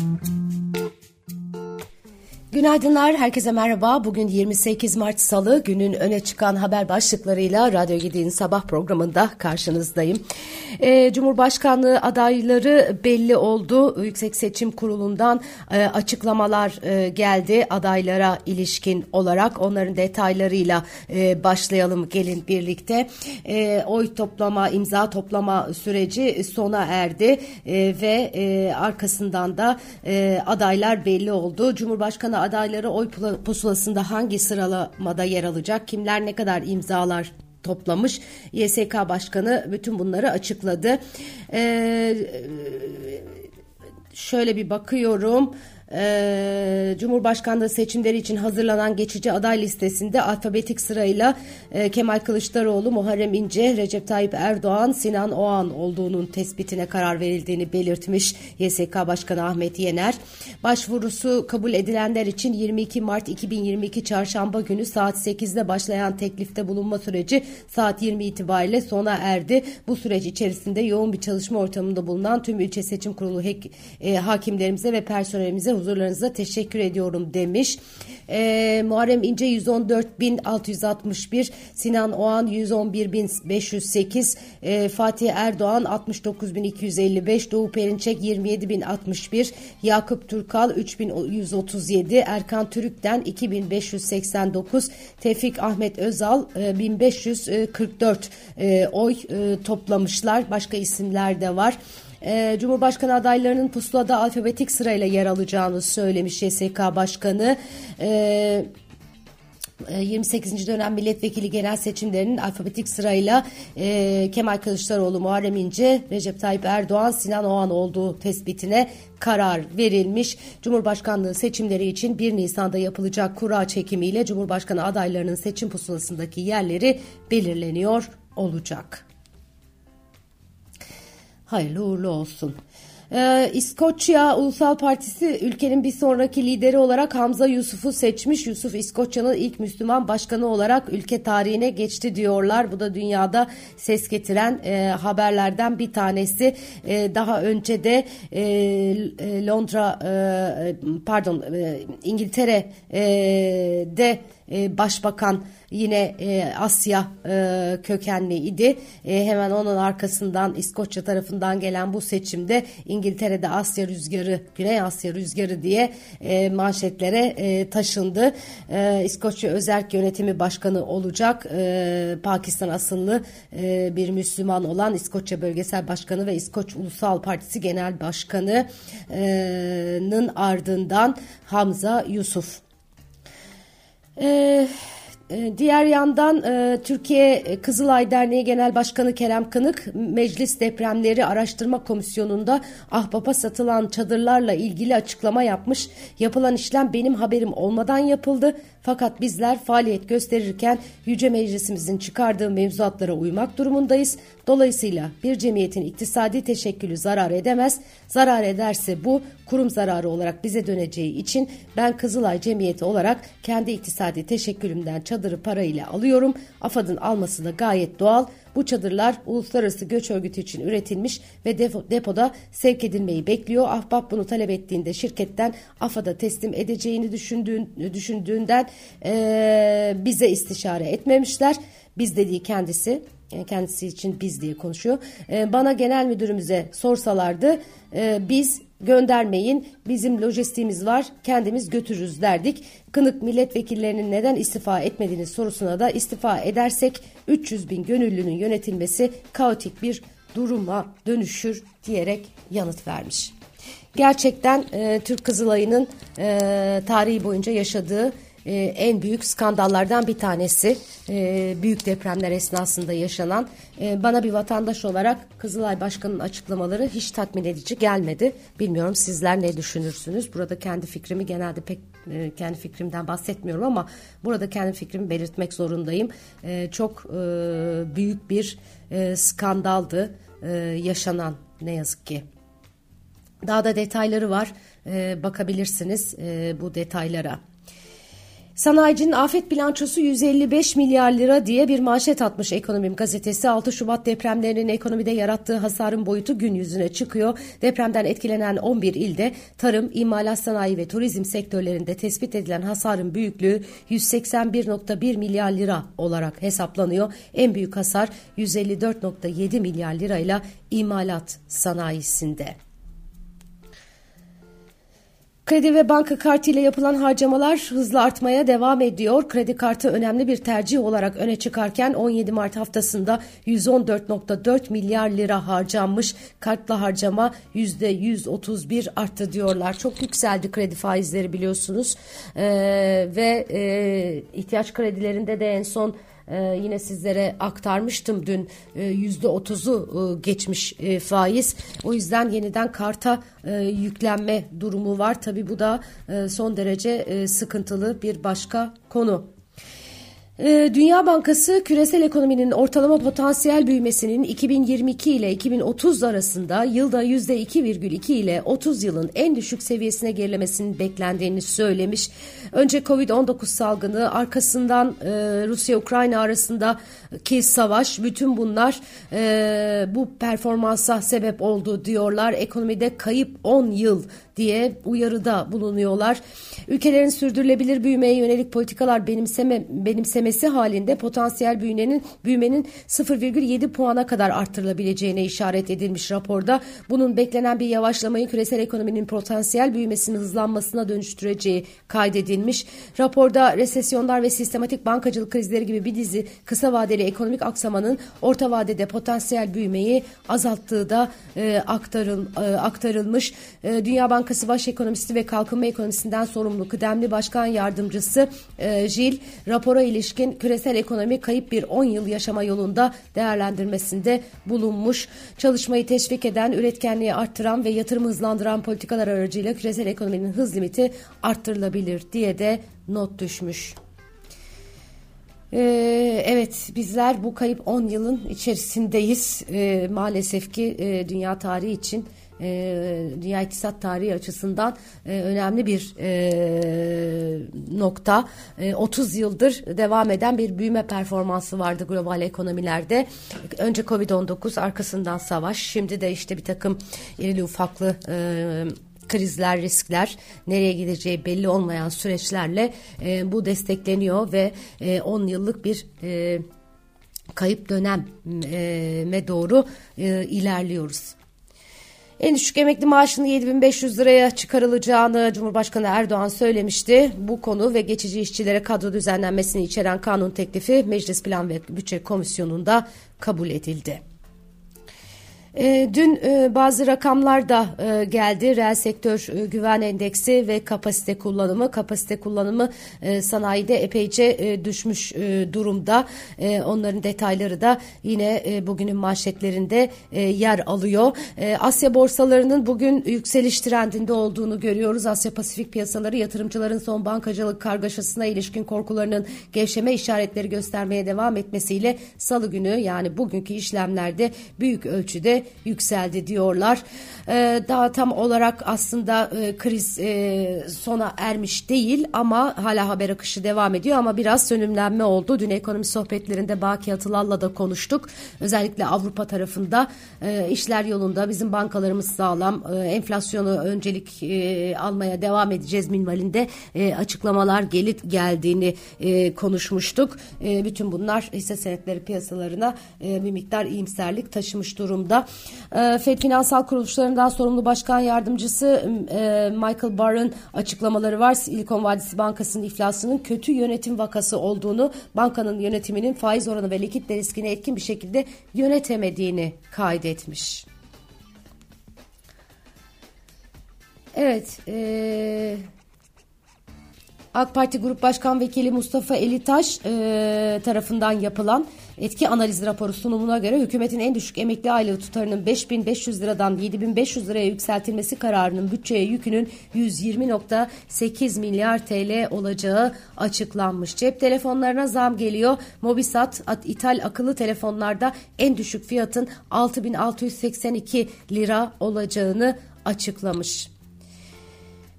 Mm-hmm. Günaydınlar, herkese merhaba. Bugün 28 Mart Salı, günün öne çıkan haber başlıklarıyla Radyo 7'nin sabah programında karşınızdayım. Ee, Cumhurbaşkanlığı adayları belli oldu. Yüksek Seçim Kurulu'ndan e, açıklamalar e, geldi adaylara ilişkin olarak. Onların detaylarıyla e, başlayalım gelin birlikte. E, oy toplama, imza toplama süreci sona erdi e, ve e, arkasından da e, adaylar belli oldu. Cumhurbaşkanı adayları oy pusulasında hangi sıralamada yer alacak? Kimler ne kadar imzalar toplamış. YSK Başkanı bütün bunları açıkladı. Ee, şöyle bir bakıyorum e, Cumhurbaşkanlığı seçimleri için hazırlanan geçici aday listesinde alfabetik sırayla e, Kemal Kılıçdaroğlu, Muharrem İnce, Recep Tayyip Erdoğan, Sinan Oğan olduğunun tespitine karar verildiğini belirtmiş YSK Başkanı Ahmet Yener. Başvurusu kabul edilenler için 22 Mart 2022 Çarşamba günü saat 8'de başlayan teklifte bulunma süreci saat 20 itibariyle sona erdi. Bu süreç içerisinde yoğun bir çalışma ortamında bulunan tüm ilçe seçim kurulu hek, e, hakimlerimize ve personelimize huzurlarınıza teşekkür ediyorum demiş. E, Muharrem İnce 114.661, Sinan Oğan 111.508, e, Fatih Erdoğan 69.255, Doğu Perinçek 27.061, Yakup Türkal 3.137, Erkan Türük'ten 2.589, Tevfik Ahmet Özal e, 1544 e, oy e, toplamışlar. Başka isimler de var e, Cumhurbaşkanı adaylarının pusulada alfabetik sırayla yer alacağını söylemiş YSK Başkanı. E, 28. dönem milletvekili genel seçimlerinin alfabetik sırayla e, Kemal Kılıçdaroğlu, Muharrem İnce, Recep Tayyip Erdoğan, Sinan Oğan olduğu tespitine karar verilmiş. Cumhurbaşkanlığı seçimleri için 1 Nisan'da yapılacak kura çekimiyle Cumhurbaşkanı adaylarının seçim pusulasındaki yerleri belirleniyor olacak. Hayırlı uğurlu olsun. Ee, İskoçya Ulusal Partisi ülkenin bir sonraki lideri olarak Hamza Yusuf'u seçmiş. Yusuf İskoçya'nın ilk Müslüman başkanı olarak ülke tarihine geçti diyorlar. Bu da dünyada ses getiren e, haberlerden bir tanesi. E, daha önce de e, e Londra e, pardon e, İngiltere'de e, başbakan yine e, Asya e, kökenli idi. E, hemen onun arkasından İskoçya tarafından gelen bu seçimde İngiltere'de Asya rüzgarı, Güney Asya rüzgarı diye e, manşetlere e, taşındı. E, İskoçya Özerk Yönetimi Başkanı olacak. E, Pakistan asıllı e, bir Müslüman olan İskoçya Bölgesel Başkanı ve İskoç Ulusal Partisi Genel Başkanı'nın ardından Hamza Yusuf. Ee, diğer yandan e, Türkiye Kızılay Derneği Genel Başkanı Kerem Kınık Meclis Depremleri Araştırma Komisyonu'nda ahbapa satılan çadırlarla ilgili açıklama yapmış. Yapılan işlem benim haberim olmadan yapıldı. Fakat bizler faaliyet gösterirken Yüce Meclisimizin çıkardığı mevzuatlara uymak durumundayız. Dolayısıyla bir cemiyetin iktisadi teşekkülü zarar edemez. Zarar ederse bu kurum zararı olarak bize döneceği için ben Kızılay Cemiyeti olarak kendi iktisadi teşekkülümden çadırı parayla alıyorum. AFAD'ın alması da gayet doğal. Bu çadırlar Uluslararası Göç Örgütü için üretilmiş ve depoda sevk edilmeyi bekliyor. Ahbap bunu talep ettiğinde şirketten AFAD'a teslim edeceğini düşündüğün, düşündüğünden e, bize istişare etmemişler. Biz dediği kendisi kendisi için biz diye konuşuyor. Bana genel müdürümüze sorsalardı biz göndermeyin bizim lojistiğimiz var kendimiz götürürüz derdik. Kınık milletvekillerinin neden istifa etmediğini sorusuna da istifa edersek 300 bin gönüllünün yönetilmesi kaotik bir duruma dönüşür diyerek yanıt vermiş. Gerçekten e, Türk Kızılayı'nın e, tarihi boyunca yaşadığı e, en büyük skandallardan bir tanesi. E, büyük depremler esnasında yaşanan. E, bana bir vatandaş olarak Kızılay Başkanı'nın açıklamaları hiç tatmin edici gelmedi. Bilmiyorum sizler ne düşünürsünüz? Burada kendi fikrimi genelde pek e, kendi fikrimden bahsetmiyorum ama burada kendi fikrimi belirtmek zorundayım. E, çok e, büyük bir e, skandaldı e, yaşanan ne yazık ki. Daha da detayları var. E, bakabilirsiniz e, bu detaylara. Sanayicinin afet bilançosu 155 milyar lira diye bir manşet atmış Ekonomim gazetesi. 6 Şubat depremlerinin ekonomide yarattığı hasarın boyutu gün yüzüne çıkıyor. Depremden etkilenen 11 ilde tarım, imalat sanayi ve turizm sektörlerinde tespit edilen hasarın büyüklüğü 181.1 milyar lira olarak hesaplanıyor. En büyük hasar 154.7 milyar lirayla imalat sanayisinde. Kredi ve banka kartı ile yapılan harcamalar hızla artmaya devam ediyor. Kredi kartı önemli bir tercih olarak öne çıkarken 17 Mart haftasında 114.4 milyar lira harcanmış. Kartla harcama %131 arttı diyorlar. Çok yükseldi kredi faizleri biliyorsunuz. Ee, ve e, ihtiyaç kredilerinde de en son ee, yine sizlere aktarmıştım dün e, yüzde otuzu e, geçmiş e, faiz. O yüzden yeniden karta e, yüklenme durumu var. Tabi bu da e, son derece e, sıkıntılı bir başka konu. Ee, Dünya Bankası küresel ekonominin ortalama potansiyel büyümesinin 2022 ile 2030 arasında yılda %2,2 ile 30 yılın en düşük seviyesine gerilemesinin beklendiğini söylemiş. Önce Covid-19 salgını arkasından e, Rusya-Ukrayna arasındaki savaş bütün bunlar e, bu performansa sebep oldu diyorlar. Ekonomide kayıp 10 yıl diye uyarıda bulunuyorlar. Ülkelerin sürdürülebilir büyümeye yönelik politikalar benimseme, benimsemesi halinde potansiyel büyümenin, büyümenin 0,7 puana kadar arttırılabileceğine işaret edilmiş raporda. Bunun beklenen bir yavaşlamayı küresel ekonominin potansiyel büyümesinin hızlanmasına dönüştüreceği kaydedilmiş. Raporda resesyonlar ve sistematik bankacılık krizleri gibi bir dizi kısa vadeli ekonomik aksamanın orta vadede potansiyel büyümeyi azalttığı da e, aktarıl, e, aktarılmış. E, Dünya Bankası Bankası Baş Ekonomisti ve Kalkınma Ekonomisinden sorumlu kıdemli başkan yardımcısı e, Jil, rapora ilişkin küresel ekonomi kayıp bir 10 yıl yaşama yolunda değerlendirmesinde bulunmuş. Çalışmayı teşvik eden, üretkenliği arttıran ve yatırımı hızlandıran politikalar aracıyla küresel ekonominin hız limiti arttırılabilir diye de not düşmüş. Ee, evet bizler bu kayıp 10 yılın içerisindeyiz. Ee, maalesef ki e, dünya tarihi için e, dünya iktisat tarihi açısından e, önemli bir e, nokta. E, 30 yıldır devam eden bir büyüme performansı vardı global ekonomilerde. Önce Covid-19 arkasından savaş şimdi de işte bir takım irili ufaklı e, krizler, riskler, nereye gideceği belli olmayan süreçlerle e, bu destekleniyor ve e, 10 yıllık bir e, kayıp döneme doğru e, ilerliyoruz. En düşük emekli maaşının 7500 liraya çıkarılacağını Cumhurbaşkanı Erdoğan söylemişti. Bu konu ve geçici işçilere kadro düzenlenmesini içeren kanun teklifi Meclis Plan ve Bütçe Komisyonu'nda kabul edildi. E, dün e, bazı rakamlar da e, geldi. Reel sektör güven endeksi ve kapasite kullanımı. Kapasite kullanımı sanayide epeyce düşmüş durumda. Onların detayları da yine bugünün manşetlerinde yer alıyor. Asya borsalarının bugün yükseliş trendinde olduğunu görüyoruz. Asya Pasifik piyasaları yatırımcıların son bankacılık kargaşasına ilişkin korkularının gevşeme işaretleri göstermeye devam etmesiyle salı günü yani bugünkü işlemlerde büyük ölçüde yükseldi diyorlar. Ee, daha tam olarak aslında e, kriz e, sona ermiş değil ama hala haber akışı devam ediyor ama biraz sönümlenme oldu. Dün ekonomi sohbetlerinde Baki Atılal'la da konuştuk. Özellikle Avrupa tarafında e, işler yolunda bizim bankalarımız sağlam enflasyonu öncelik almaya devam edeceğiz minvalinde açıklamalar gelip geldiğini konuşmuştuk. bütün bunlar hisse senetleri piyasalarına bir miktar iyimserlik taşımış durumda. E, FED Finansal Kuruluşlarından sorumlu başkan yardımcısı e, Michael Barr'ın açıklamaları var. Silikon Vadisi Bankası'nın iflasının kötü yönetim vakası olduğunu, bankanın yönetiminin faiz oranı ve likitte riskini etkin bir şekilde yönetemediğini kaydetmiş. Evet, e, AK Parti Grup Başkan Vekili Mustafa Elitaş e, tarafından yapılan etki analiz raporu sunumuna göre hükümetin en düşük emekli aylığı tutarının 5500 liradan 7500 liraya yükseltilmesi kararının bütçeye yükünün 120.8 milyar TL olacağı açıklanmış. Cep telefonlarına zam geliyor. Mobisat ithal akıllı telefonlarda en düşük fiyatın 6682 lira olacağını açıklamış.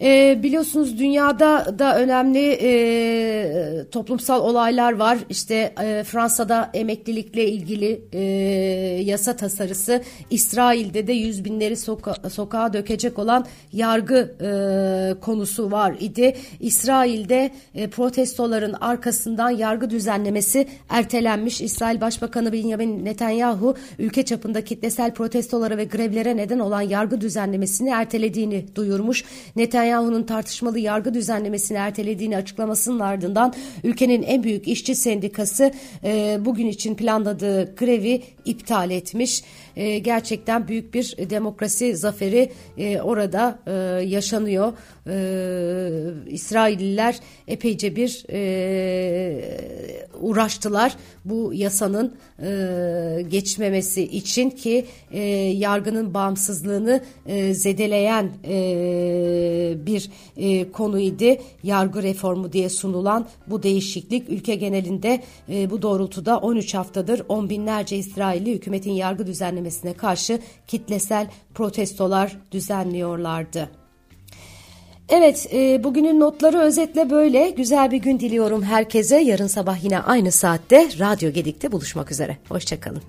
E, biliyorsunuz dünyada da önemli e, toplumsal olaylar var. İşte e, Fransa'da emeklilikle ilgili e, yasa tasarısı, İsrail'de de yüz binleri soka sokağa dökecek olan yargı e, konusu var idi. İsrail'de e, protestoların arkasından yargı düzenlemesi ertelenmiş. İsrail Başbakanı Benjamin Netanyahu ülke çapında kitlesel protestolara ve grevlere neden olan yargı düzenlemesini ertelediğini duyurmuş. Netanyahu Netanyahu'nun tartışmalı yargı düzenlemesini ertelediğini açıklamasının ardından ülkenin en büyük işçi sendikası e, bugün için planladığı grevi iptal etmiş. E, gerçekten büyük bir demokrasi zaferi e, orada e, yaşanıyor. E, İsrailliler epeyce bir e, uğraştılar bu yasanın e, geçmemesi için ki e, yargının bağımsızlığını e, zedeleyen e, bir e, konuydu. Yargı reformu diye sunulan bu değişiklik ülke genelinde e, bu doğrultuda 13 haftadır on binlerce İsrailli hükümetin yargı düzenlemesine karşı kitlesel protestolar düzenliyorlardı. Evet, e, bugünün notları özetle böyle. Güzel bir gün diliyorum herkese. Yarın sabah yine aynı saatte Radyo Gedik'te buluşmak üzere. Hoşçakalın.